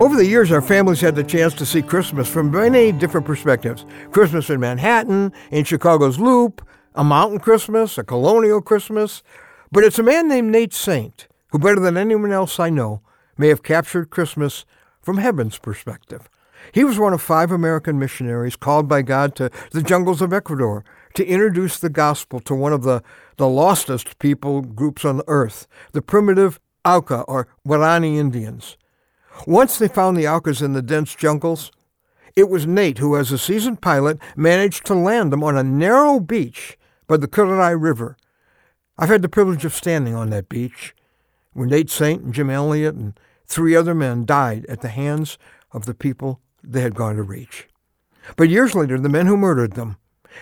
Over the years, our families had the chance to see Christmas from many different perspectives. Christmas in Manhattan, in Chicago's Loop, a mountain Christmas, a colonial Christmas. But it's a man named Nate Saint who, better than anyone else I know, may have captured Christmas from heaven's perspective. He was one of five American missionaries called by God to the jungles of Ecuador to introduce the gospel to one of the, the lostest people groups on earth, the primitive Auca or Waorani Indians. Once they found the Aucas in the dense jungles, it was Nate who, as a seasoned pilot, managed to land them on a narrow beach by the Curaray River. I've had the privilege of standing on that beach where Nate Saint and Jim Elliott and three other men died at the hands of the people they had gone to reach. But years later, the men who murdered them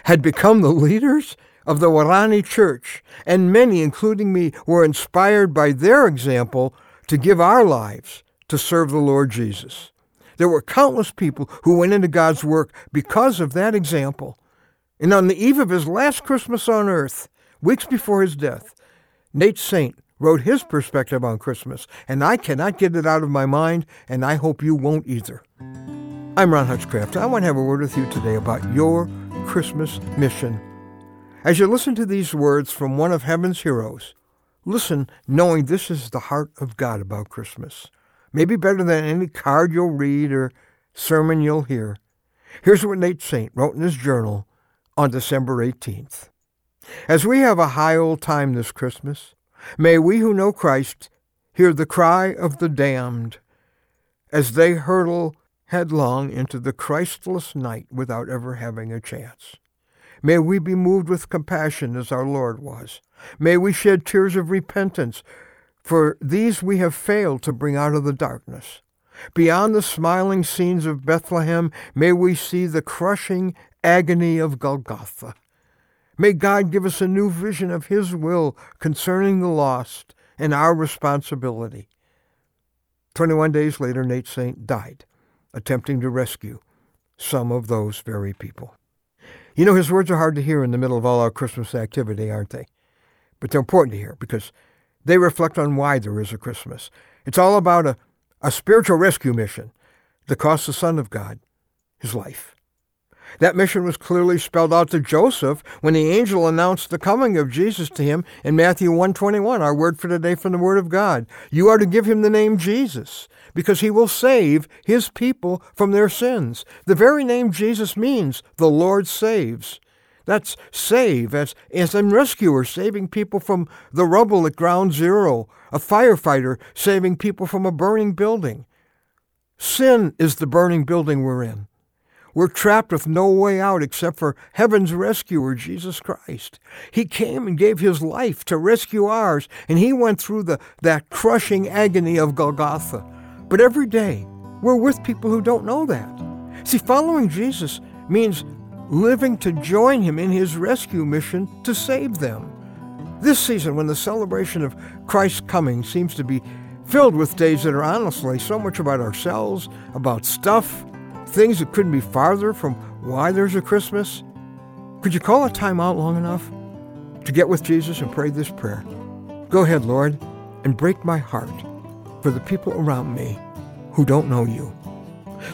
had become the leaders of the Waorani Church, and many, including me, were inspired by their example to give our lives to serve the Lord Jesus. There were countless people who went into God's work because of that example. And on the eve of his last Christmas on earth, weeks before his death, Nate Saint wrote his perspective on Christmas, and I cannot get it out of my mind, and I hope you won't either. I'm Ron Hutchcraft. I want to have a word with you today about your Christmas mission. As you listen to these words from one of heaven's heroes, listen knowing this is the heart of God about Christmas maybe better than any card you'll read or sermon you'll hear. Here's what Nate Saint wrote in his journal on December 18th. As we have a high old time this Christmas, may we who know Christ hear the cry of the damned as they hurtle headlong into the Christless night without ever having a chance. May we be moved with compassion as our Lord was. May we shed tears of repentance for these we have failed to bring out of the darkness. Beyond the smiling scenes of Bethlehem, may we see the crushing agony of Golgotha. May God give us a new vision of His will concerning the lost and our responsibility. 21 days later, Nate Saint died, attempting to rescue some of those very people. You know, his words are hard to hear in the middle of all our Christmas activity, aren't they? But they're important to hear because they reflect on why there is a Christmas. It's all about a, a spiritual rescue mission that cost the Son of God his life. That mission was clearly spelled out to Joseph when the angel announced the coming of Jesus to him in Matthew 121, our word for today from the Word of God. You are to give him the name Jesus because he will save his people from their sins. The very name Jesus means the Lord saves. That's save, as, as a rescuer, saving people from the rubble at ground zero, a firefighter saving people from a burning building. Sin is the burning building we're in. We're trapped with no way out except for heaven's rescuer, Jesus Christ. He came and gave his life to rescue ours, and he went through the, that crushing agony of Golgotha. But every day, we're with people who don't know that. See, following Jesus means living to join him in his rescue mission to save them. This season, when the celebration of Christ's coming seems to be filled with days that are honestly so much about ourselves, about stuff, things that couldn't be farther from why there's a Christmas, could you call a time out long enough to get with Jesus and pray this prayer? Go ahead, Lord, and break my heart for the people around me who don't know you.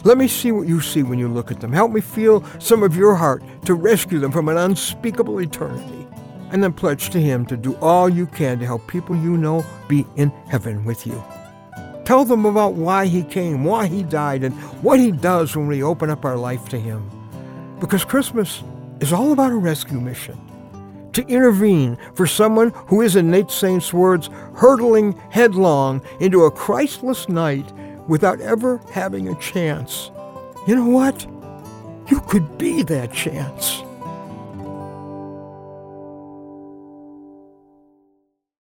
Let me see what you see when you look at them. Help me feel some of your heart to rescue them from an unspeakable eternity. And then pledge to Him to do all you can to help people you know be in heaven with you. Tell them about why He came, why He died, and what He does when we open up our life to Him. Because Christmas is all about a rescue mission to intervene for someone who is, in Nate Saint's words, hurtling headlong into a Christless night without ever having a chance. You know what? You could be that chance.